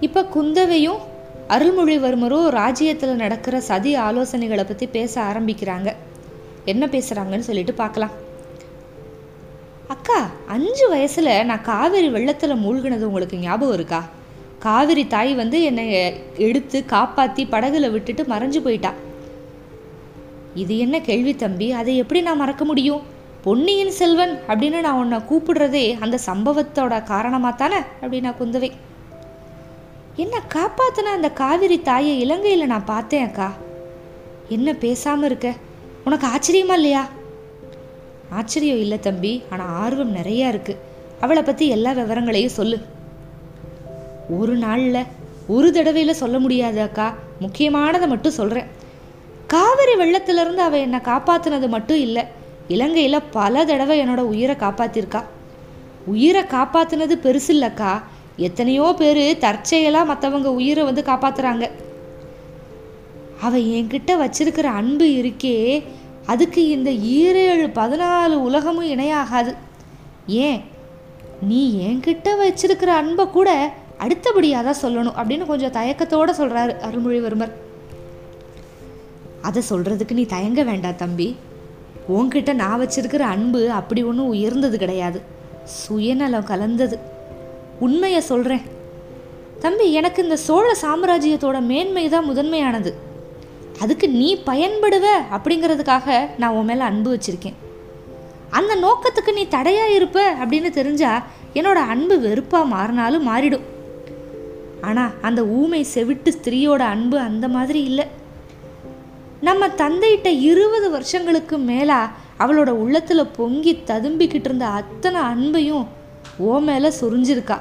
இப்போ குந்தவையும் அருள்மொழிவர்மரும் ராஜ்யத்தில் நடக்கிற சதி ஆலோசனைகளை பற்றி பேச ஆரம்பிக்கிறாங்க. என்ன பேசுகிறாங்கன்னு சொல்லிட்டு பார்க்கலாம். அக்கா அஞ்சு வயசில் நான் காவேரி வெள்ளத்தில் மூழ்கினது உங்களுக்கு ஞாபகம் இருக்கா? காவிரி தாய் வந்து என்னை எடுத்து காப்பாற்றி படகுல விட்டுட்டு மறைஞ்சு போயிட்டா. இது என்ன கேள்வி தம்பி? அதை எப்படி நான் மறக்க முடியும்? பொன்னியின் செல்வன் அப்படின்னு நான் உன்னை கூப்பிடுறதே அந்த சம்பவத்தோட காரணமாக தானே அப்படின்னா குந்தவை. என்ன காப்பாத்தின அந்த காவிரி தாயை இலங்கையில் நான் பார்த்தேன் அக்கா. என்ன பேசாமல் இருக்க? உனக்கு ஆச்சரியமா இல்லையா? ஆச்சரியம் இல்லை தம்பி ஆனால் ஆர்வம் நிறையா இருக்கு. அவளை பற்றி எல்லா விவரங்களையும் சொல்லு. ஒரு நாளில் ஒரு தடவையில் சொல்ல முடியாது அக்கா. முக்கியமானதை மட்டும் சொல்கிறேன் காவிரி வெள்ளத்திலிருந்து அவள் என்னை காப்பாற்றினது மட்டும் இல்லை இலங்கையில் பல தடவை என்னோட உயிரை காப்பாற்றிருக்கா உயிரை காப்பாற்றினது பெருசு இல்லைக்கா எத்தனையோ பேர் தற்செயலாக மற்றவங்க உயிரை வந்து காப்பாத்துறாங்க. அவள் என்கிட்ட வச்சிருக்கிற அன்பு இருக்கே அதுக்கு இந்த ஈரேழு பதினாலு உலகமும் இணையாகாது. ஏன்? நீ என்கிட்ட வச்சிருக்கிற அன்பை கூட அடுத்தபடியாக தான் சொல்லணும் அப்படின்னு கொஞ்சம் தயக்கத்தோட சொல்கிறாரு அருள்மொழிவர்மர். அதை சொல்கிறதுக்கு நீ தயங்க வேண்டாம் தம்பி. உன்கிட்ட நான் வச்சிருக்கிற அன்பு அப்படி ஒன்றும் உயர்ந்தது கிடையாது. சுயநலம் கலந்தது. உண்மையை சொல்கிறேன் தம்பி எனக்கு இந்த சோழ சாம்ராஜ்யத்தோட மேன்மை தான் முதன்மையானது. அதுக்கு நீ பயன்படுவ அப்படிங்கிறதுக்காக நான் உன் மேலே அன்பு வச்சிருக்கேன். அந்த நோக்கத்துக்கு நீ தடையாக இருப்ப அப்படின்னு தெரிஞ்சால் என்னோட அன்பு வெறுப்பாக மாறினாலும் மாறிடும். ஆனால் அந்த ஊமை செவிட்டு ஸ்திரீயோட அன்பு அந்த மாதிரி இல்லை. நம்ம தந்தையிட்ட இருபது வருஷங்களுக்கு மேலாக அவளோட உள்ளத்தில் பொங்கி ததும்பிக்கிட்டு இருந்த அத்தனை அன்பையும் ஓ மேலே சொரிஞ்சிருக்கா.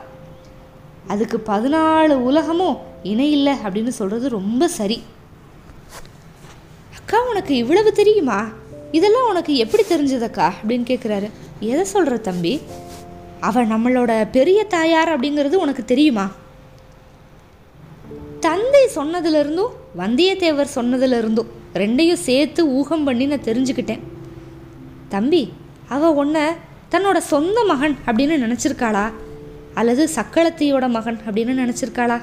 அதுக்கு பதினாலு உலகமும் இணையில்லை அப்படின்னு சொல்கிறது ரொம்ப சரி. அக்கா உனக்கு இவ்வளவு தெரியுமா? இதெல்லாம் உனக்கு எப்படி தெரிஞ்சதக்கா? அப்படின்னு கேட்குறாரு எதை சொல்கிற தம்பி? அவள் நம்மளோட பெரிய தாயார் அப்படிங்கிறது உனக்கு தெரியுமா? தந்தை சொன்னதுலேருந்தும் வந்தியத்தேவர் சொன்னதுலேருந்தும் ரெண்டையும் சேர்த்து ஊகம் பண்ணி நான் தெரிஞ்சுக்கிட்டேன். தம்பி அவள் உன்னை தன்னோட சொந்த மகன் அப்படின்னு நினச்சிருக்காளா? அல்லது சக்களத்தியோட மகன் அப்படின்னு நினச்சிருக்காளா?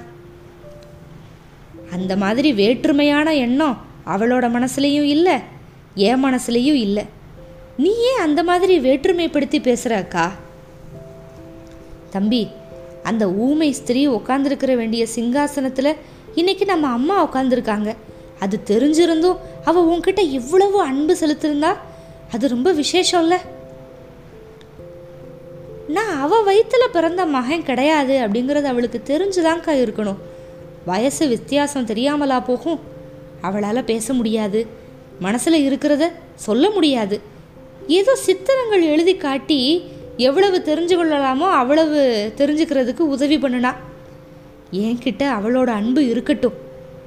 அந்த மாதிரி வேற்றுமையான எண்ணம் அவளோட மனசுலேயும் இல்லை என் மனசுலேயும் இல்லை. நீ ஏன் அந்த மாதிரி வேற்றுமைப்படுத்தி பேசுகிற அக்கா? தம்பி அந்த ஊமை ஸ்திரீ உட்காந்துருக்கிற வேண்டிய சிங்காசனத்தில் இன்னைக்கு நம்ம அம்மா உட்காந்துருக்காங்க அது தெரிஞ்சிருந்தும் அவள் உன்கிட்ட இவ்வளவு அன்பு செலுத்திருந்தா அது ரொம்ப விசேஷம்ல. நான் அவள் வயிற்றுல பிறந்த மகன் கிடையாது அப்படிங்கிறது அவளுக்கு தெரிஞ்சுதான்க்கா இருக்கணும். வயசு வித்தியாசம் தெரியாமலா போகும். அவளால் பேச முடியாது. மனசில் இருக்கிறத சொல்ல முடியாது. ஏதோ சித்திரங்கள் எழுதி காட்டி எவ்வளவு தெரிஞ்சு கொள்ளலாமோ அவ்வளவு தெரிஞ்சுக்கிறதுக்கு உதவி பண்ணுனா. என்கிட்ட அவளோட அன்பு இருக்கட்டும்.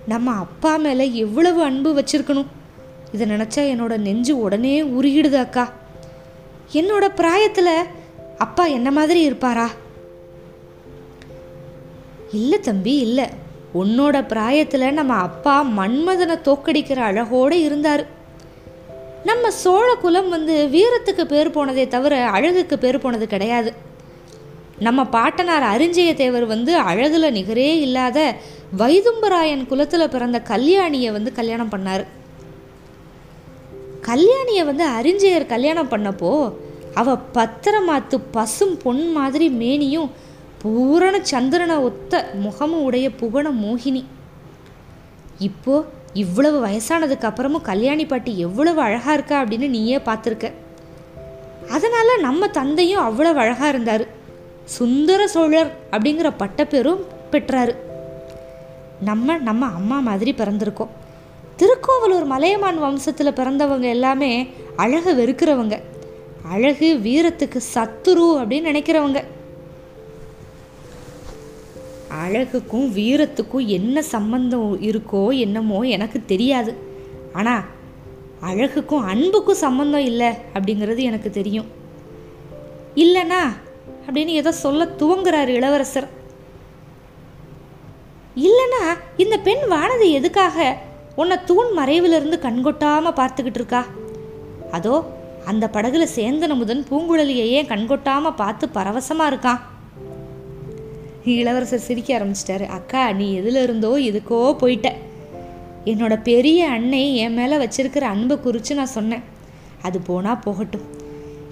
நம்ம அப்பா மேலே எவ்வளவு அன்பு வச்சிருக்கணும். இதை நினச்சா என்னோட நெஞ்சு உடனே உருகிடுது அக்கா என்னோட பிராயத்தில் அப்பா என்ன மாதிரி இருப்பாரா? இல்லை தம்பி இல்லை. உன்னோட பிராயத்தில் நம்ம அப்பா மன்மதனை தோக்கடிக்கிற அழகோடு இருந்தார். நம்ம சோழ குலம் வந்து வீரத்துக்கு பேர் போனதே தவிர அழகுக்கு பேர் போனது கிடையாது. நம்ம பாட்டனார் அரிஞ்சய தேவர் வந்து அழகில் நிகரே இல்லாத வைதும்பராயன் குலத்தில் பிறந்த கல்யாணியை வந்து கல்யாணம் பண்ணார். கல்யாணியை வந்து அரிஞ்சயர் கல்யாணம் பண்ணப்போ அவ பத்திரமாத்து பசும் பொன் மாதிரி மேனியும் பூரண சந்திரனை ஒத்த முகமும் உடைய புகழ மோகினி. இப்போ இவ்வளவு வயசானதுக்கு அப்புறமும் கல்யாணி பாட்டி எவ்வளவு அழகா இருக்கா அப்படின்னு நீயே பார்த்துருக்க. அதனால நம்ம தந்தையும் அவ்வளவு அழகா இருந்தார். சுந்தர சோழர் அப்படிங்கிற பட்டப்பேரும் பெற்றாரு. நம்ம நம்ம அம்மா மாதிரி பிறந்திருக்கோம். திருக்கோவலூர் மலையமான் வம்சத்தில் பிறந்தவங்க எல்லாமே அழகை வெறுக்கிறவங்க. அழகு வீரத்துக்கு சத்துரு அப்படின்னு நினைக்கிறவங்க. அழகுக்கும் வீரத்துக்கும் என்ன சம்பந்தம் இருக்கோ என்னமோ எனக்கு தெரியாது. ஆனால் அழகுக்கும் அன்புக்கும் சம்பந்தம் இல்லை அப்படிங்கிறது எனக்கு தெரியும். இல்லைனா அப்படின்னு ஏதோ சொல்ல துவங்குறாரு இளவரசர். இல்லைனா இந்த பெண் வானதி எதுக்காக உன்னை தூண் மறைவிலிருந்து கண்கொட்டாமல் பார்த்துக்கிட்டு இருக்கா? அதோ அந்த படகுல சேந்தன முதன் பூங்குழலியை ஏன் கண்கொட்டாமல் பார்த்து பரவசமாக இருக்கான். இளவரசர் சிரிக்க ஆரம்பிச்சிட்டாரு. அக்கா நீ எதில் இருந்தோ எதுக்கோ போயிட்ட. என்னோட பெரிய அன்னை என் மேலே வச்சிருக்கிற அன்பை குறித்து நான் சொன்னேன். அது போனால் போகட்டும்.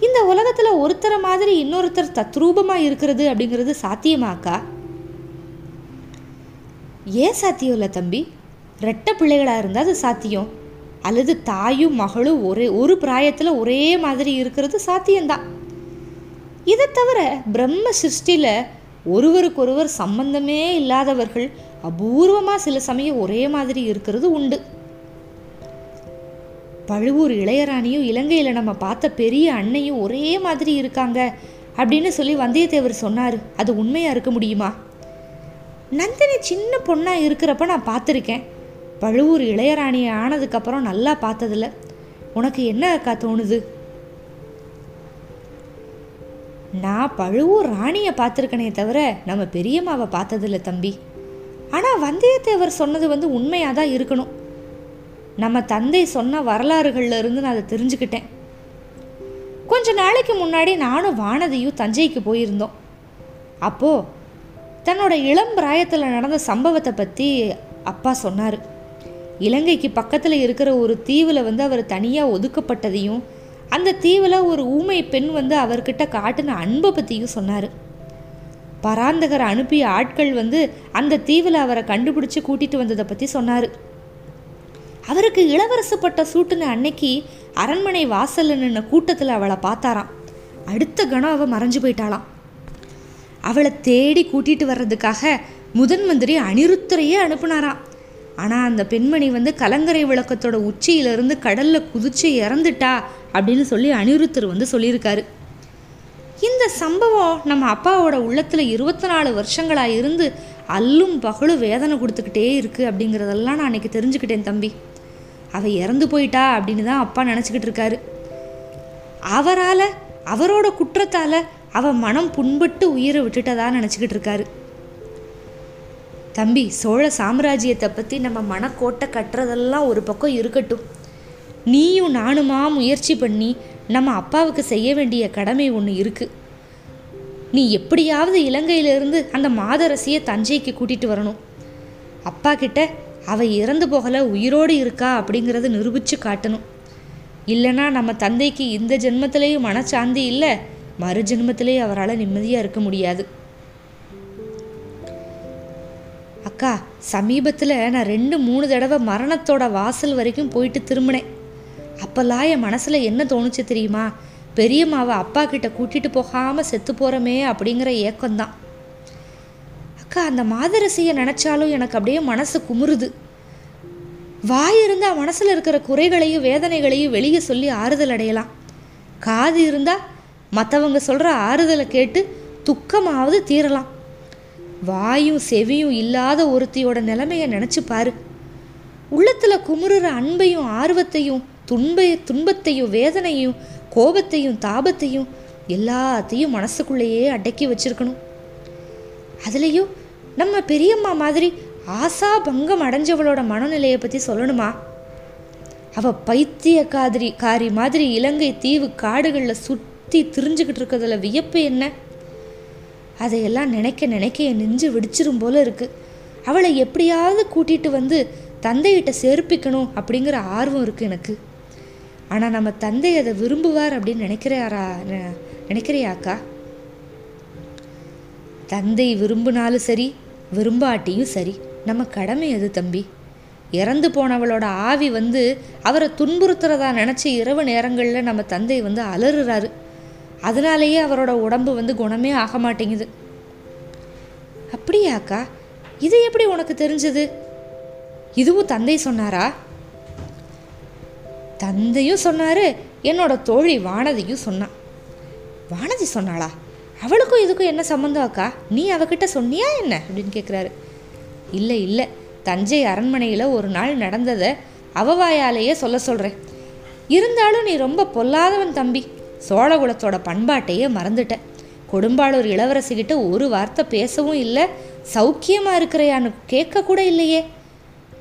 இந்த உலகத்தில் ஒருத்தரை மாதிரி இன்னொருத்தர் தத்ரூபமாக இருக்கிறது அப்படிங்கிறது சாத்தியமா அக்கா? ஏன் சாத்தியம் இல்லை தம்பி? ரெட்ட பிள்ளைகளாக இருந்தால் அது சாத்தியம். அல்லது தாயும் மகளும் ஒரே ஒரு பிராயத்தில் ஒரே மாதிரி இருக்கிறது சாத்தியம்தான். இதை தவிர பிரம்ம சிருஷ்டியில் ஒருவருக்கொருவர் சம்பந்தமே இல்லாதவர்கள் அபூர்வமாக சில சமயம் ஒரே மாதிரி இருக்கிறது உண்டு. பழுவூர் இளையராணியும் இலங்கையில் நம்ம பார்த்த பெரிய அன்னையும் ஒரே மாதிரி இருக்காங்க அப்படின்னு சொல்லி வந்தியத்தேவர் சொன்னார். அது உண்மையாக இருக்க முடியுமா? நந்தினி சின்ன பொண்ணாக இருக்கிறப்ப நான் பார்த்துருக்கேன். பழுவூர் இளையராணியை ஆனதுக்கப்புறம் நல்லா பார்த்ததில்ல. உனக்கு என்ன அக்கா தோணுது? நான் பழுவூர் ராணியை பார்த்துருக்கனே தவிர நம்ம பெரியம்மாவை பார்த்ததில்ல தம்பி. ஆனால் வந்தியத்தேவர் சொன்னது வந்து உண்மையாக தான் இருக்கணும். நம்ம தந்தை சொன்ன வரலாறுகளில் இருந்து நான் அதை தெரிஞ்சுக்கிட்டேன். கொஞ்ச நாளைக்கு முன்னாடி நானும் வானதியும் தஞ்சைக்கு போயிருந்தோம். அப்போது தன்னோட இளம் பிராயத்தில் நடந்த சம்பவத்தை பற்றி அப்பா சொன்னார். இலங்கைக்கு பக்கத்தில் இருக்கிற ஒரு தீவில் வந்து அவர் தனியாக ஒதுக்கப்பட்டதையும் அந்த தீவில் ஒரு ஊமை பெண் வந்து அவர்கிட்ட காட்டின அன்பை பற்றியும் சொன்னார். பராந்தகர் அனுப்பிய ஆட்கள் வந்து அந்த தீவில் அவரை கண்டுபிடிச்சு கூட்டிட்டு வந்ததை பற்றி சொன்னார். அவருக்கு இளவரசு பட்ட சூட்டுன அன்னைக்கு அரண்மனை வாசலில் நின்ன கூட்டத்தில் அவளை பார்த்தாராம். அடுத்த கணம் அவள் மறைஞ்சு போயிட்டாளாம். அவளை தேடி கூட்டிகிட்டு வர்றதுக்காக முதன் மந்திரி அனிருத்தரையே அனுப்புனாராம். ஆனால் அந்த பெண்மணி வந்து கலங்கரை விளக்கத்தோட உச்சியிலிருந்து கடலில் குதிச்சு இறந்துட்டா அப்படின்னு சொல்லி அனிருத்தர் வந்து சொல்லியிருக்காரு. இந்த சம்பவம் நம்ம அப்பாவோட உள்ளத்தில் இருபத்தி நாலு வருஷங்களாக இருந்து அல்லும் பகலும் வேதனை கொடுத்துக்கிட்டே இருக்குது அப்படிங்கிறதெல்லாம் நான் அன்றைக்கி தெரிஞ்சுக்கிட்டேன் தம்பி. அவள் இறந்து போயிட்டா அப்படின்னு தான் அப்பா நினச்சிக்கிட்டு இருக்காரு. அவரால் அவரோட குற்றத்தால் அவள் மனம் புண்பட்டு உயிரை விட்டுட்டதா நினச்சிக்கிட்டு இருக்காரு. தம்பி சோழ சாம்ராஜ்யத்தை பற்றி நம்ம மனக்கோட்டை கட்டுறதெல்லாம் ஒரு பக்கம் இருக்கட்டும். நீயும் நானுமா முயற்சி பண்ணி நம்ம அப்பாவுக்கு செய்ய வேண்டிய கடமை ஒன்று இருக்குது நீ எப்படியாவது இலங்கையிலிருந்து அந்த மாதரசியை தஞ்சைக்கு கூட்டிகிட்டு வரணும். அப்பா கிட்ட அவ இறந்து போகலை உயிரோடு இருக்கா? அப்படிங்கிறத நிரூபித்து காட்டணும். இல்லைனா நம்ம தந்தைக்கு இந்த ஜென்மத்திலேயும் மனச்சாந்தி இல்லை மறு ஜென்மத்திலேயே அவரால் நிம்மதியாக இருக்க முடியாது. அக்கா சமீபத்தில் நான் ரெண்டு மூணு தடவை மரணத்தோட வாசல் வரைக்கும் போயிட்டு திரும்பினேன். அப்போல்லாம் என் மனசில் என்ன தோணுச்சு தெரியுமா? பெரியம்மாவை அப்பா கிட்ட கூட்டிகிட்டு போகாமல் செத்து போகிறோமே அப்படிங்கிற ஏக்கம்தான். அக்கா அந்த மாதரசியை நினச்சாலும் எனக்கு அப்படியே மனசு குமுறுது. வாய் இருந்தால் மனசில் இருக்கிற குறைகளையும் வேதனைகளையும் வெளியே சொல்லி ஆறுதல் அடையலாம். காது இருந்தால் மற்றவங்க சொல்கிற ஆறுதலை கேட்டு துக்கமாவது தீரலாம். வாயும் செவியும் இல்லாத ஒருத்தியோட நிலைமையை நினச்சி பாரு. உள்ளத்தில் குமுறுற அன்பையும் ஆர்வத்தையும் துன்ப துன்பத்தையும் வேதனையும் கோபத்தையும் தாபத்தையும் எல்லாத்தையும் மனசுக்குள்ளேயே அடக்கி வச்சிருக்கணும். அதுலேயும் நம்ம பெரியம்மா மாதிரி ஆசா பங்கம் அடைஞ்சவளோட மனநிலையை பற்றி சொல்லணுமா? அவள் பைத்திய காதிரி காரி மாதிரி இலங்கை தீவு காடுகளில் சுற்றி திரிஞ்சுக்கிட்டு இருக்கிறதுல வியப்பு என்ன? அதையெல்லாம் நினைக்க நினைக்க என் நெஞ்சு வெடிச்சிரும் போல இருக்கு. அவளை எப்படியாவது கூட்டிட்டு வந்து தந்தையிட்ட சேர்ப்பிக்கணும் அப்படிங்கிற ஆர்வம் இருக்குது எனக்கு. ஆனால் நம்ம தந்தை அதை விரும்புவார் அப்படின்னு நினைக்கிறாரா நினைக்கிறியாக்கா தந்தை விரும்பினாலும் சரி விரும்பாட்டியும் சரி நம்ம கடமை அது தம்பி. இறந்து போனவளோட ஆவி வந்து அவரை துன்புறுத்துறதா நினச்சி இரவு நேரங்களில் நம்ம தந்தை வந்து அலறுறாரு. அதனாலேயே அவரோட உடம்பு வந்து குணமே ஆக மாட்டேங்குது. அப்படியாக்கா இது எப்படி உனக்கு தெரிஞ்சது? இதுவும் தந்தை சொன்னாரா? தந்தையும் சொன்னாரு என்னோட தோழி வானதியும் சொன்னான் வானதி சொன்னாளா? அவளுக்கும் இதுக்கும் என்ன சம்மந்தம் அக்கா நீ அவகிட்ட சொன்னியா என்ன? அப்படின்னு கேட்குறாரு இல்லை இல்லை. தஞ்சை அரண்மனையில் ஒரு நாள் நடந்ததை அவவாயாலேயே சொல்ல சொல்கிறேன் இருந்தாலும் நீ ரொம்ப பொல்லாதவன் தம்பி. சோழகுலத்தோட பண்பாட்டையே மறந்துட்டேன். கொடும்பாளூர் இளவரசிக்கிட்ட ஒரு வார்த்தை பேசவும் இல்லை சௌக்கியமாக இருக்கிறையான்னு கேட்கக்கூட இல்லையே.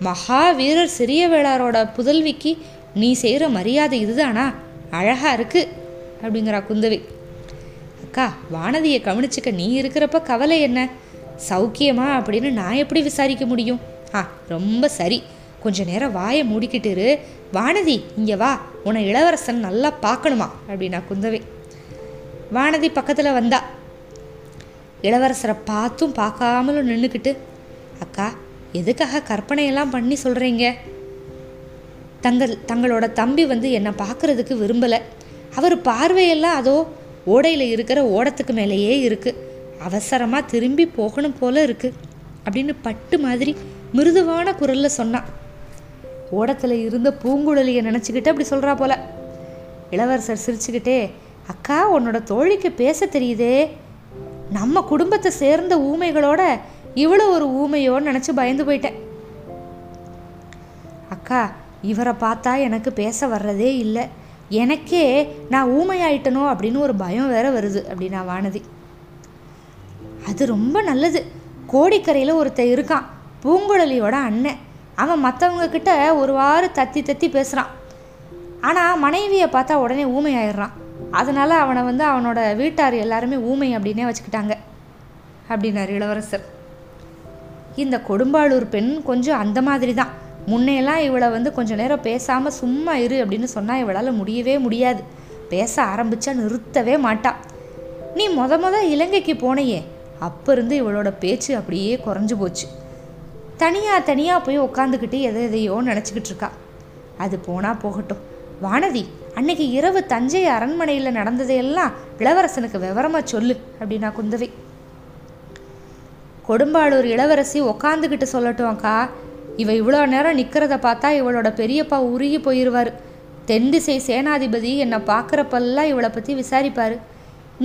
மகாவீரர் சிறிய வேளாரோட புதல்விக்கு நீ செய்கிற மரியாதை இதுதானா? அழகாக இருக்குது அப்படிங்கிறா குந்தவி. அக்கா வானதியை கவனிச்சுக்க நீ இருக்கிறப்ப கவலை என்ன? சௌக்கியமா அப்படின்னு நான் எப்படி விசாரிக்க முடியும்? ஆ ரொம்ப சரி. கொஞ்ச நேரம் வாயை மூடிக்கிட்டு இரு. வானதி இங்கே வா. உன்னை இளவரசன் நல்லா பார்க்கணுமா? அப்படின்னா குந்தவை. வானதி பக்கத்தில் வந்தா. இளவரசரை பார்த்தும் பார்க்காமலும் நின்றுக்கிட்டு அக்கா எதுக்காக கற்பனையெல்லாம் பண்ணி சொல்கிறீங்க தங்கள் தங்களோட தம்பி வந்து என்னை பார்க்குறதுக்கு விரும்பலை. அவர் பார்வையெல்லாம் அதோ ஓடையில் இருக்கிற ஓடத்துக்கு மேலேயே இருக்குது அவசரமாக திரும்பி போகணும் போல இருக்குது அப்படின்னு பட்டு மாதிரி மிருதுவான குரலில் சொன்னான் ஓடத்தில் இருந்த பூங்குழலியை நினச்சிக்கிட்டு அப்படி சொல்கிறா போல. இளவரசர் சிரிச்சுக்கிட்டே அக்கா உன்னோட தோழிக்கு பேச தெரியுதே. நம்ம குடும்பத்தை சேர்ந்த ஊமைகளோட இவ்வளோ ஒரு ஊமையோன்னு நினச்சி பயந்து போயிட்டேன். அக்கா இவரை பார்த்தா எனக்கு பேச வர்றதே இல்லை. எனக்கே நான் ஊமையாயிட்டனோ அப்படின்னு ஒரு பயம் வேற வருது அப்படின்னா வானதி. அது ரொம்ப நல்லது. கோடிக்கரையில் ஒருத்தன் இருக்கான் பூங்குழலியோட அண்ணன். அவன் மற்றவங்கக்கிட்ட ஒரு வாரம் தத்தி தத்தி பேசுகிறான் ஆனால் மனைவியை பார்த்தா உடனே ஊமை ஆயிடுறான் அதனால் அவனை வந்து அவனோட வீட்டார் எல்லாருமே ஊமை அப்படின்னே வச்சுக்கிட்டாங்க அப்படின்னார் இளவரசர். இந்த கொடும்பாளூர் பெண் கொஞ்சம் அந்த மாதிரி தான் முன்னையெல்லாம் இவளை வந்து கொஞ்ச நேரம் பேசாமல் சும்மா இரு அப்படின்னு சொன்னால் இவளால் முடியவே முடியாது. பேச ஆரம்பித்தா நிறுத்தவே மாட்டா. நீ மொத மொத இலங்கைக்கு போனையே அப்போ இருந்து இவளோட பேச்சு அப்படியே குறைஞ்சு போச்சு. தனியாக தனியாக போய் உட்காந்துக்கிட்டு எதை எதையோ நினச்சிக்கிட்டு இருக்கா. அது போனால் போகட்டும். வானதி அன்னைக்கு இரவு தஞ்சை அரண்மனையில் நடந்ததையெல்லாம் இளவரசனுக்கு விவரமாக சொல்லு அப்படின்னா குந்தவை. கொடும்பாளூர் இளவரசி உக்காந்துக்கிட்டு சொல்லட்டும் அக்கா. இவ இவ்வளோ நேரம் நிற்கிறத பார்த்தா இவளோட பெரியப்பா உருகி போயிடுவார் தென் திசை சேனாதிபதி என்னை பார்க்குறப்பெல்லாம் இவளை பற்றி விசாரிப்பார்.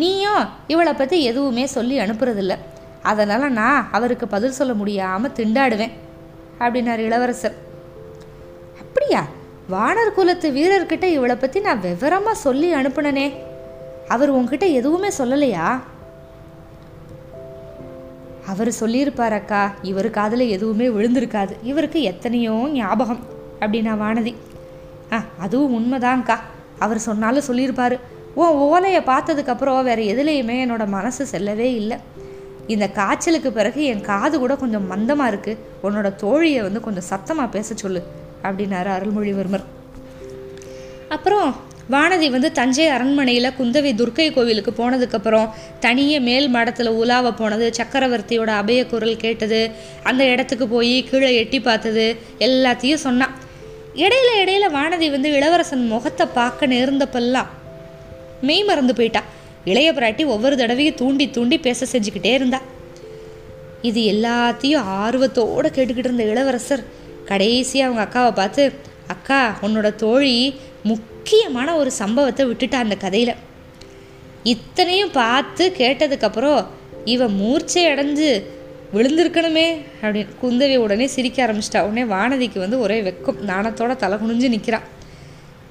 நீயும் இவளை பற்றி எதுவுமே சொல்லி அனுப்புறதில்ல. அதனால் நான் அவருக்கு பதில் சொல்ல முடியாமல் திண்டாடுவேன் அப்படின்னார் இளவரசர். அப்படியா? வானர் குலத்து வீரர்கிட்ட இவளை பற்றி நான் விவரமாக சொல்லி அனுப்புனனே. அவர் உங்ககிட்ட எதுவுமே சொல்லலையா? அவர் சொல்லியிருப்பார் அக்கா. இவர் காதில் எதுவுமே விழுந்திருக்காது. இவருக்கு எத்தனையோ ஞாபகம் அப்படின்னா வானதி. ஆ அதுவும் உண்மைதான்க்கா. அவர் சொன்னாலும் சொல்லியிருப்பார். ஓ ஓலையை பார்த்ததுக்கப்புறம் வேறு எதுலேயுமே என்னோட மனசு செல்லவே இல்லை. இந்த காய்ச்சலுக்கு பிறகு என் காது கூட கொஞ்சம் மந்தமாக இருக்குது உன்னோட தோழியை வந்து கொஞ்சம் சத்தமாக பேச சொல்லு அப்படின்னாரு அருள்மொழிவர்மர். அப்புறம் வானதி வந்து தஞ்சை அரண்மனையில் குந்தவை துர்க்கை கோவிலுக்கு போனதுக்கப்புறம் தனியே மேல் மடத்தில் உலாவ போனது சக்கரவர்த்தியோட அபய குரல் கேட்டது அந்த இடத்துக்கு போய் கீழே எட்டி பார்த்தது எல்லாத்தையும் சொன்னான் இடையில இடையில வானதி வந்து இளவரசன் முகத்தை பார்க்க நேர்ந்தப்பெல்லாம் மெய் மறந்து போயிட்டா. இளைய பிராட்டி ஒவ்வொரு தடவையும் தூண்டி தூண்டி பேச செஞ்சுக்கிட்டே இருந்தா. இது எல்லாத்தையும் ஆர்வத்தோடு கேட்டுக்கிட்டு இருந்த இளவரசர் கடைசியாக அவங்க அக்காவை பார்த்து அக்கா உன்னோட தோழி முக்கியமான ஒரு சம்பவத்தை விட்டுட்டா அந்த கதையில். இத்தனையும் பார்த்து கேட்டதுக்கப்புறம் இவன் மூர்ச்சை அடைஞ்சு விழுந்திருக்கணுமே அப்படின்னு குந்தவி உடனே சிரிக்க ஆரம்பிச்சிட்டா. உடனே வானதிக்கு வந்து ஒரே வெக்கம் நாணத்தோட தலை குனிஞ்சு நிற்கிறான்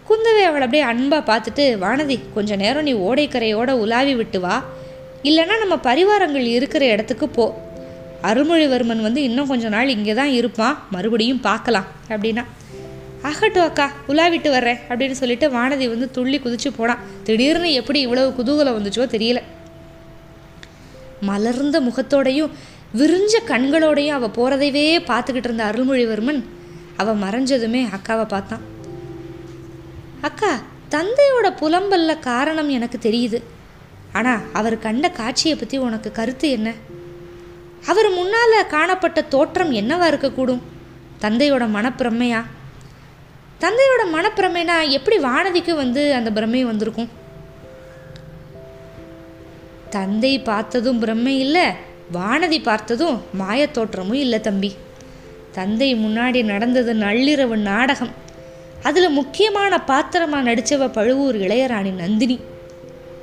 குந்தவை அவளை அப்படியே அன்பாக பார்த்துட்டு வானதி கொஞ்சம் நேரம் நீ ஓடைக்கரையோட உலாவி விட்டு வா. இல்லைன்னா நம்ம பரிவாரங்கள் இருக்கிற இடத்துக்கு போ. அருள்மொழிவர்மன் வந்து இன்னும் கொஞ்ச நாள் இங்கே தான் இருப்பான். மறுபடியும் பார்க்கலாம் அப்படின்னா. ஆகட்டும் அக்கா உலாவிட்டு வர்றேன் அப்படின்னு சொல்லிட்டு வானதி வந்து துள்ளி குதிச்சு போனான். திடீர்னு எப்படி இவ்வளவு குதூகலம் வந்துச்சோ தெரியல. மலர்ந்த முகத்தோடையும் விரிஞ்ச கண்களோடையும் அவள் போகிறதையே பார்த்துக்கிட்டு இருந்த அருள்மொழிவர்மன் அவள் மறைஞ்சதுமே அக்காவை பார்த்தான். அக்கா தந்தையோட புலம்பல்ல காரணம் எனக்கு தெரியுது. ஆனால் அவர் கண்ட காட்சியை பற்றி உனக்கு கருத்து என்ன? அவர் முன்னால் காணப்பட்ட தோற்றம் என்னவா இருக்கக்கூடும்? தந்தையோட மனப்பிரமையா? தந்தையோட மனப்பிரமைனா எப்படி வானதிக்கு வந்து அந்த பிரமை வந்திருக்கும்? தந்தை பார்த்ததும் பிரம்மை இல்லை வானதி பார்த்ததும் மாயத்தோற்றமும் இல்லை தம்பி. தந்தை முன்னாடி நடந்தது நள்ளிரவு நாடகம். அதில் முக்கியமான பாத்திரமாக நடித்தவ பழுவூர் இளையராணி நந்தினி.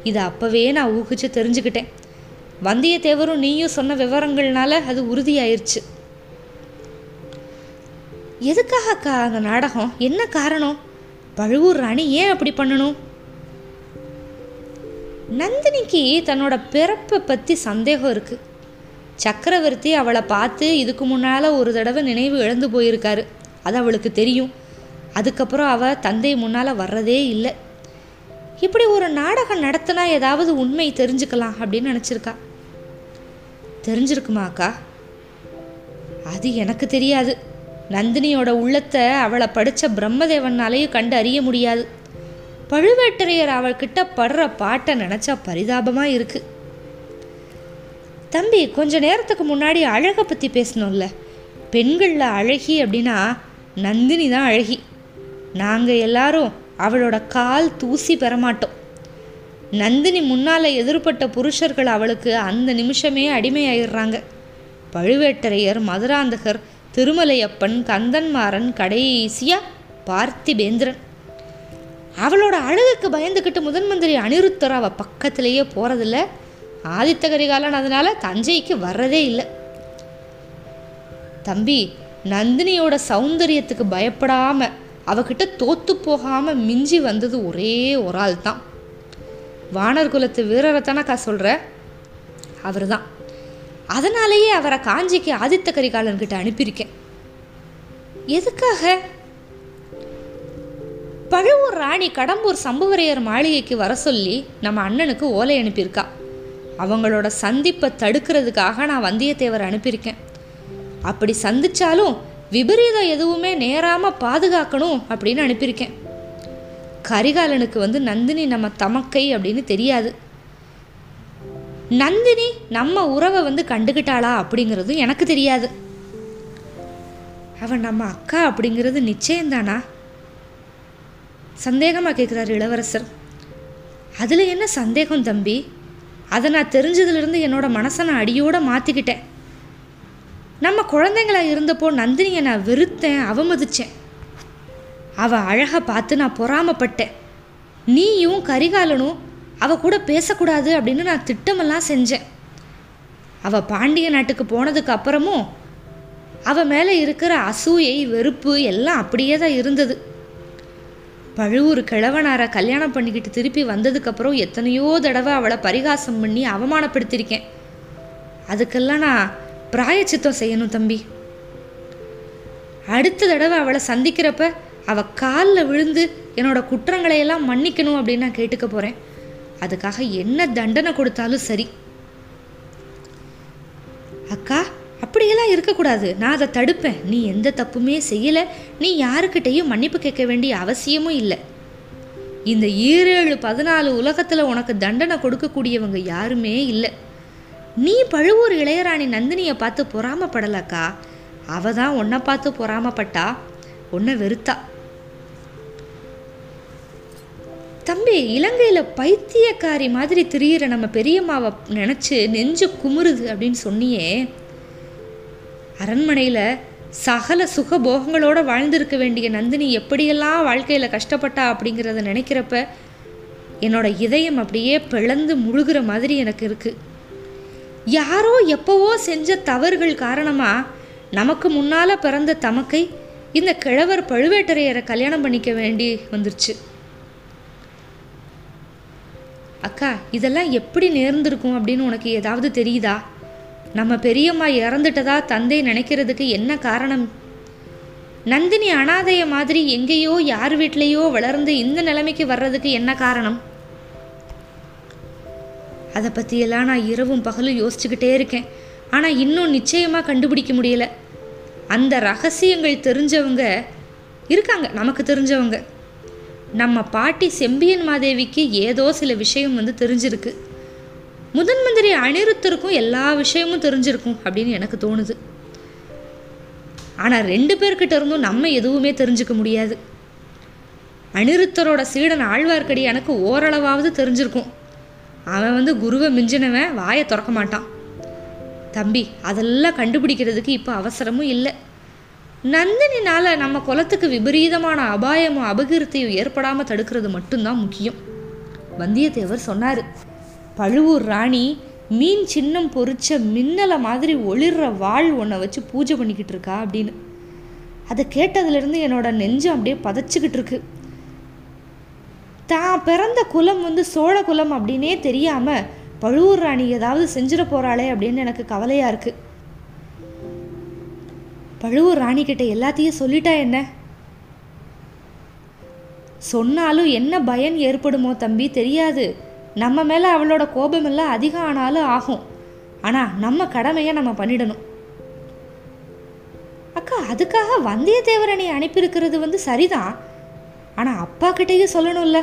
இதை அப்போவே நான் ஊகிச்சு தெரிஞ்சுக்கிட்டேன். வந்தியத்தேவரும் நீயும் சொன்ன விவரங்கள்னால அது உறுதியாயிருச்சு. எதுக்காக அக்கா அந்த நாடகம்? என்ன காரணம்? பழுவூர் ராணி ஏன் அப்படி பண்ணணும்? நந்தினிக்கு தன்னோட பிறப்பை பற்றி சந்தேகம் இருக்கு. சக்கரவர்த்தி அவளை பார்த்து இதுக்கு முன்னால் ஒரு தடவை நினைவு இழந்து போயிருக்காரு. அது அவளுக்கு தெரியும். அதுக்கப்புறம் அவள் தந்தை முன்னால் வர்றதே இல்லை. இப்படி ஒரு நாடகம் நடத்தினா ஏதாவது உண்மை தெரிஞ்சுக்கலாம் அப்படின்னு நினச்சிருக்கா. தெரிஞ்சிருக்குமா அக்கா? அது எனக்கு தெரியாது. நந்தினியோட உள்ளத்தை அவளை படித்த பிரம்மதேவனாலேயும் கண்டு அறிய முடியாது. பழுவேட்டரையர் அவள்கிட்ட படுற பாட்டை நினச்சா பரிதாபமாக இருக்குது தம்பி கொஞ்ச நேரத்துக்கு முன்னாடி அழகை பற்றி பேசணும்ல. பெண்களில் அழகி அப்படின்னா நந்தினி தான் அழகி. நாங்கள் எல்லாரும் அவளோட கால் தூசி பெறமாட்டோம் நந்தினி முன்னால் எதிர்பட்ட புருஷர்கள் அவளுக்கு அந்த நிமிஷமே அடிமையாயிடுறாங்க. பழுவேட்டரையர் மதுராந்தகர் திருமலையப்பன் கந்தன்மாறன் கடைசியா பார்த்திபேந்திரன். அவளோட அழகுக்கு பயந்துக்கிட்டு முதன் மந்திரி அனிருத்தர் அவள் பக்கத்திலேயே போகிறதில்ல ஆதித்த கரிகாலன் அதனால் தஞ்சைக்கு வர்றதே இல்லை. தம்பி நந்தினியோட சௌந்தரியத்துக்கு பயப்படாமல் அவகிட்ட தோத்து போகாமல் மிஞ்சி வந்தது ஒரே ஒரு ஆள் தான். வானர் குலத்து வீரரை தானக்கா சொல்ற? அவர் தான் அதனாலேயே அவரை காஞ்சிக்கு ஆதித்த கரிகாலன் கிட்ட அனுப்பியிருக்கேன். எதுக்காக? பழுவூர் ராணி கடம்பூர் சம்புவரையர் மாளிகைக்கு வர சொல்லி நம்ம அண்ணனுக்கு ஓலை அனுப்பியிருக்கா. அவங்களோட சந்திப்பை தடுக்கிறதுக்காக நான் வந்தியத்தேவர் அனுப்பியிருக்கேன். அப்படி சந்திச்சாலும் விபரீதம் எதுவுமே நேராமல் பாதுகாக்கணும் அப்படின்னு அனுப்பியிருக்கேன். கரிகாலனுக்கு வந்து நந்தினி நம்ம தமக்கை அப்படின்னு தெரியாது. நந்தினி நம்ம உறவை வந்து கண்டுக்கிட்டாளா அப்படிங்கிறதும் எனக்கு தெரியாது. அவன் நம்ம அக்கா அப்படிங்கிறது நிச்சயம்தானா? சந்தேகமாக கேட்குறாரு இளவரசர். அதில் என்ன சந்தேகம் தம்பி? அதை நான் தெரிஞ்சதுலேருந்து என்னோட மனசை நான் அடியோடு மாற்றிக்கிட்டேன் நம்ம குழந்தைங்களா இருந்தப்போ நந்தினியை நான் வெறுத்தேன் அவமதித்தேன் அவள் அழகை பார்த்து நான் பொறாமப்பட்டேன். நீயும் கரிகாலனும் அவள் கூட பேசக்கூடாது அப்படின்னு நான் திட்டமெல்லாம் செஞ்சேன். அவள் பாண்டிய நாட்டுக்கு போனதுக்கு அப்புறமும் அவள் மேலே இருக்கிற அசூயை வெறுப்பு எல்லாம் அப்படியே தான் இருந்தது. பழுவூர் கிழவனாரை கல்யாணம் பண்ணிக்கிட்டு திருப்பி வந்ததுக்கப்புறம் எத்தனையோ தடவை அவளை பரிகாசம் பண்ணி அவமானப்படுத்தியிருக்கேன். அதுக்கெல்லாம் நான் பிராயச்சித்தம் செய்யணும் தம்பி. அடுத்த தடவை அவளை சந்திக்கிறப்ப அவள் காலில் விழுந்து என்னோட குற்றங்களையெல்லாம் மன்னிக்கணும் அப்படின்னு நான் கேட்டுக்க போகிறேன் அதுக்காக என்ன தண்டனை கொடுத்தாலும் சரி. அக்கா அப்படியெல்லாம் இருக்கக்கூடாது. நான் அதை தடுப்பேன். நீ எந்த தப்புமே செய்யலை. நீ யாருக்கிட்டேயும் மன்னிப்பு கேட்க வேண்டிய அவசியமும் இல்லை. இந்த ஈரேழு பதினாலு உலகத்தில் உனக்கு தண்டனை கொடுக்கக்கூடியவங்க யாருமே இல்லை. நீ பழுவூர் இளையராணி நந்தினியை பார்த்து பொறாமப்படலக்கா? அவ தான் உன்னை பார்த்து பொறாமப்பட்டா? உன்னை வெறுத்தா. தம்பி இலங்கையில் பைத்தியக்காரி மாதிரி திரியிற நம்ம பெரியம்மாவை நினச்சி நெஞ்சு குமுறுது அப்படின்னு சொன்னியே. அரண்மனையில் சகல சுகபோகங்களோடு வாழ்ந்திருக்க வேண்டிய நந்தினி எப்படியெல்லாம் வாழ்க்கையில் கஷ்டப்பட்டா அப்படிங்கிறத நினைக்கிறப்ப என்னோட இதயம் அப்படியே பிளந்து முழுகிற மாதிரி எனக்கு இருக்குது யாரோ எப்போவோ செஞ்ச தவறுகள் காரணமாக நமக்கு முன்னால் பிறந்த தமக்கை இந்த கிழவர் பழுவேட்டரையரை கல்யாணம் பண்ணிக்க வேண்டி வந்துருச்சு. அக்கா இதெல்லாம் எப்படி நேர்ந்திருக்கும் அப்படின்னு உனக்கு ஏதாவது தெரியுதா? நம்ம பெரியம்மா இறந்துட்டதா தந்தை நினைக்கிறதுக்கு என்ன காரணம்? நந்தினி அனாதைய மாதிரி எங்கேயோ யார் வீட்லேயோ வளர்ந்து இந்த நிலைமைக்கு வர்றதுக்கு என்ன காரணம்? அதை பற்றியெல்லாம் நான் இரவும் பகலும் யோசிச்சுக்கிட்டே இருக்கேன். ஆனால் இன்னும் நிச்சயமாக கண்டுபிடிக்க முடியல. அந்த ரகசியங்கள் தெரிஞ்சவங்க இருக்காங்க நமக்கு தெரிஞ்சவங்க. நம்ம பாட்டி செம்பியன் மாதேவிக்கு ஏதோ சில விஷயம் வந்து தெரிஞ்சிருக்கு. முதன் மந்திரி அனிருத்தருக்கும் எல்லா விஷயமும் தெரிஞ்சிருக்கும் அப்படின்னு எனக்கு தோணுது. ஆனால் ரெண்டு பேர்கிட்ட இருந்தும் நம்ம எதுவுமே தெரிஞ்சுக்க முடியாது. அனிருத்தரோட சீடன் ஆழ்வார்க்கடி எனக்கு ஓரளவாவது தெரிஞ்சிருக்கும். அவன் வந்து குருவை மிஞ்சினவன் வாயை திறக்க மாட்டான். தம்பி அதெல்லாம் கண்டுபிடிக்கிறதுக்கு இப்போ அவசரமும் இல்லை. நந்தினினால் நம்ம குலத்துக்கு விபரீதமான அபாயமும் அபகீர்த்தியும் ஏற்படாமல் தடுக்கிறது மட்டும்தான் முக்கியம். வந்தியத்தேவர் சொன்னார் பழுவூர் ராணி மீன் சின்னம் பொறிச்ச மின்னலை மாதிரி ஒளிர்ற வாழ் ஒன்றை வச்சு பூஜை பண்ணிக்கிட்டு இருக்கா அப்படின்னு. அதை கேட்டதுலேருந்து என்னோட நெஞ்சம் அப்படியே பதச்சிக்கிட்டு இருக்கு. தான் பிறந்த குலம் வந்து சோழ குலம் அப்படின்னே தெரியாமல் பழுவூர் ராணி ஏதாவது செஞ்சிட போகிறாளே அப்படின்னு எனக்கு கவலையாக இருக்குது பழுவூர் ராணி எல்லாத்தையும் சொல்லிட்டா என்ன? சொன்னாலும் என்ன பயன் ஏற்படுமோ தம்பி தெரியாது. நம்ம மேலே அவளோட கோபமெல்லாம் அதிகம் ஆனாலும் ஆகும். ஆனால் நம்ம கடமையை நம்ம பண்ணிடணும். அக்கா அதுக்காக வந்தியத்தேவரனை அனுப்பியிருக்கிறது வந்து சரிதான். ஆனால் அப்பா கிட்டேயும் சொல்லணும்ல.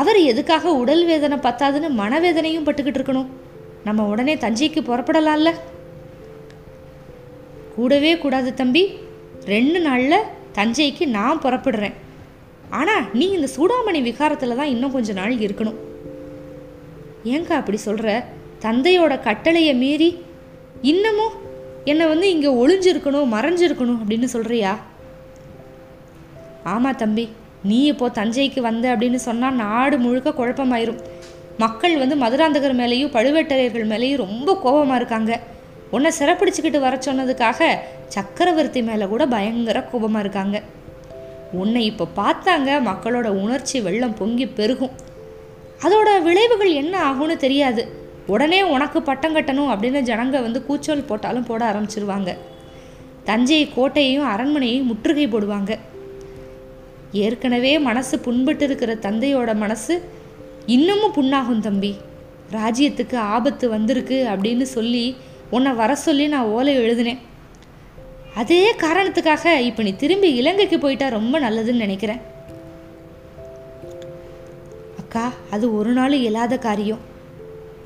அவர் எதுக்காக உடல் வேதனை பத்தாதுன்னு மனவேதனையும் பட்டுக்கிட்டு இருக்கணும். நம்ம உடனே தஞ்சைக்கு புறப்படலாம்ல. கூடவே கூடாது தம்பி. ரெண்டு நாளில் தஞ்சைக்கு நான் புறப்படுறேன். ஆனால் நீ இந்த சூடாமணி விகாரத்தில் தான் இன்னும் கொஞ்ச நாள் இருக்கணும். ஏங்கா அப்படி சொல்கிற தந்தையோட கட்டளையை மீறி இன்னமும் என்னை வந்து இங்கே ஒளிஞ்சிருக்கணும் மறைஞ்சிருக்கணும் அப்படின்னு சொல்கிறியா ஆமாம் தம்பி. நீ இப்போ தஞ்சைக்கு வந்த அப்படின்னு சொன்னால் நாடு முழுக்க குழப்பமாயிரும். மக்கள் வந்து மதுராந்தகர் மேலேயும் பழுவேட்டரையர்கள் மேலேயும் ரொம்ப கோபமாக இருக்காங்க. உன்னை சிறப்பிடிச்சுக்கிட்டு வர சொன்னதுக்காக சக்கரவர்த்தி மேலே கூட பயங்கர கோபமாக இருக்காங்க. உன்னை இப்போ பார்த்தாங்க மக்களோட உணர்ச்சி வெள்ளம் பொங்கி பெருகும். அதோட விளைவுகள் என்ன ஆகும்னு தெரியாது. உடனே உனக்கு பட்டம் கட்டணும் அப்படின்னு ஜனங்க வந்து கூச்சல் போட்டாலும் போட ஆரம்பிச்சிருவாங்க. தஞ்சை கோட்டையையும் அரண்மனையையும் முற்றுகை போடுவாங்க. ஏற்கனவே மனசு புண்பட்டு இருக்கிற தந்தையோட மனசு இன்னமும் புண்ணாகும் தம்பி. ராஜ்யத்துக்கு ஆபத்து வந்திருக்கு அப்படின்னு சொல்லி உன்னை வர சொல்லி நான் ஓலை எழுதினேன். அதே காரணத்துக்காக இப்போ நீ திரும்பி இலங்கைக்கு போயிட்டா ரொம்ப நல்லதுன்னு நினைக்கிறேன். அக்கா அது ஒரு நாள் இயலாத காரியம்.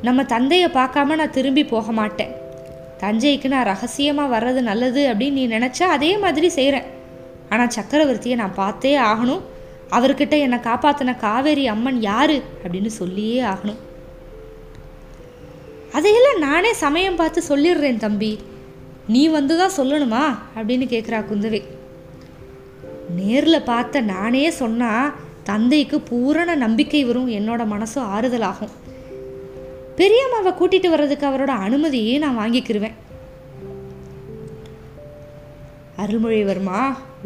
நம்ம தந்தையை பார்க்காம நான் திரும்பி போக மாட்டேன். தஞ்சைக்கு நான் ரகசியமாக வர்றது நல்லது அப்படின்னு நீ நினச்சா அதே மாதிரி செய்கிறேன் ஆனால் சக்கரவர்த்தியை நான் பார்த்தே ஆகணும். அவர்கிட்ட என்னை காப்பாற்றின காவேரி அம்மன் யாரு அப்படின்னு சொல்லியே ஆகணும். அதையெல்லாம் நானே சமயம் பார்த்து சொல்லிடுறேன் தம்பி. நீ வந்து தான் சொல்லணுமா? அப்படின்னு கேட்குறா குந்தவை. நேரில் பார்த்த நானே சொன்னால் தந்தைக்கு பூரண நம்பிக்கை வரும். என்னோட மனசும் ஆறுதலாகும். பெரியம்மாவை கூட்டிகிட்டு வர்றதுக்கு அவரோட அனுமதியே நான் வாங்கிக்கிருவேன். அருள்மொழிவர்மா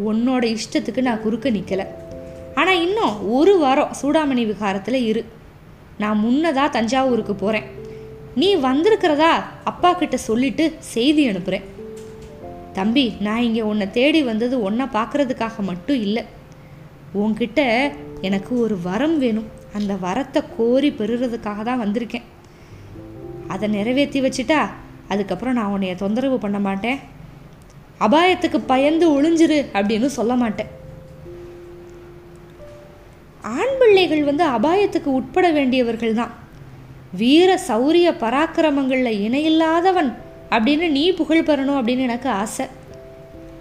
உன்னோட இஷ்டத்துக்கு நான் குறுக்க நிற்கலை ஆனால் இன்னும் ஒரு வாரம் சூடாமணி விகாரத்தில் இரு. நான் முன்னதாக தஞ்சாவூருக்கு போகிறேன் நீ வந்திருக்கிறதா அப்பா கிட்ட சொல்லிட்டு செய்தி அனுப்புகிறேன் தம்பி நான் இங்கே உன்னை தேடி வந்தது ஒன்றை பார்க்கறதுக்காக மட்டும் இல்லை. உன்கிட்ட எனக்கு ஒரு வரம் வேணும். அந்த வரத்தை கோரி பெறுறதுக்காக தான் வந்திருக்கேன். அதை நிறைவேற்றி வச்சுட்டா அதுக்கப்புறம் நான் உன்னைய தொந்தரவு பண்ண மாட்டேன். அபாயத்துக்கு பயந்து ஒளிஞ்சிரு அப்படின்னு சொல்ல மாட்டேன். ஆண் பிள்ளைகள் வந்து அபாயத்துக்கு உட்பட வேண்டியவர்கள் தான். வீர சௌரிய பராக்கிரமங்களில் இணையில்லாதவன் அப்படின்னு நீ புகழ் பெறணும் அப்படின்னு எனக்கு ஆசை.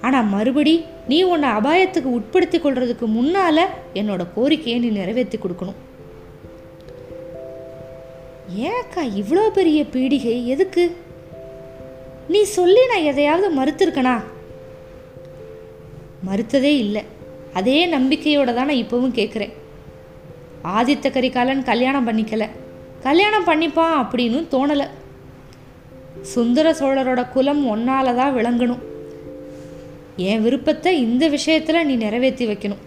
ஆனால் மறுபடி நீ உன்னை அபாயத்துக்கு உட்படுத்தி கொள்றதுக்கு முன்னால் என்னோட கோரிக்கையை நீ நிறைவேற்றி கொடுக்கணும். ஏக்கா இவ்வளோ பெரிய பீடிகை? எதுக்கு? நீ சொல்லி நான் எதையாவது மறுத்துருக்கனா? மறுத்ததே இல்லை. அதே நம்பிக்கையோட தான் நான் இப்போவும் கேட்குறேன் ஆதித்த கரிகாலன் கல்யாணம் பண்ணிக்கல. கல்யாணம் பண்ணிப்பான் அப்படின்னு தோணலை. சுந்தர சோழரோட குலம் ஒன்னால தான் விளங்கணும். என் விருப்பத்தை இந்த விஷயத்தில் நீ நிறைவேற்றி வைக்கணும்.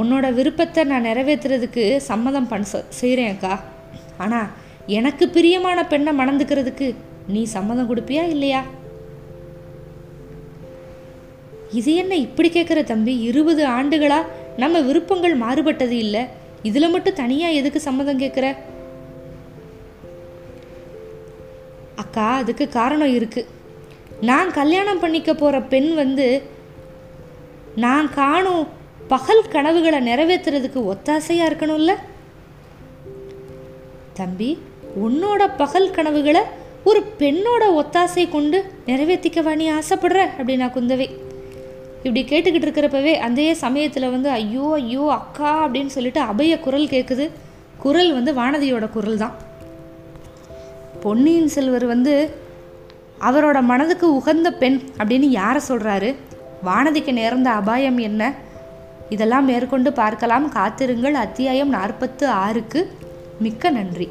உன்னோட விருப்பத்தை நான் நிறைவேற்றுறதுக்கு சம்மதம் பண்ண செய்கிறேன் அக்கா. ஆனால் எனக்கு பிரியமான பெண்ணை மணந்துக்கிறதுக்கு நீ சம்மதம் கொடுப்பியா இல்லையா? இது என்ன இப்படி கேட்குற தம்பி? இருபது ஆண்டுகளா நம்ம விருப்பங்கள் மாறுபட்டது இல்லை. இதில் மட்டும் தனியாக எதுக்கு சம்மதம் கேட்குற? அக்கா அதுக்கு காரணம் இருக்கு. நான் கல்யாணம் பண்ணிக்க போகிற பெண் வந்து நான் காணும் பகல் கனவுகளை நிறைவேற்றுறதுக்கு ஒத்தாசையாக இருக்கணும்ல? தம்பி உன்னோட பகல் கனவுகளை ஒரு பெண்ணோட ஒத்தாசை கொண்டு நிறைவேற்றிக்கவா நீ ஆசைப்படுற அப்படின்னா குந்தவை. இப்படி கேட்டுக்கிட்டு இருக்கிறப்பவே அதே சமயத்தில் வந்து ஐயோ ஐயோ அக்கா அப்படின்னு சொல்லிட்டு அபய குரல் கேட்குது குரல் வந்து வானதியோட குரல் தான். பொன்னியின் செல்வர் வந்து அவரோட மனதுக்கு உகந்த பெண் அப்படின்னு யாரை சொல்கிறாரு வானதிக்கு நேர்ந்த அபாயம் என்ன? இதெல்லாம் மேற்கொண்டு பார்க்கலாம். காத்திருங்கள். அத்தியாயம் நாற்பத்து ஆறுக்கு மிக்க நன்றி.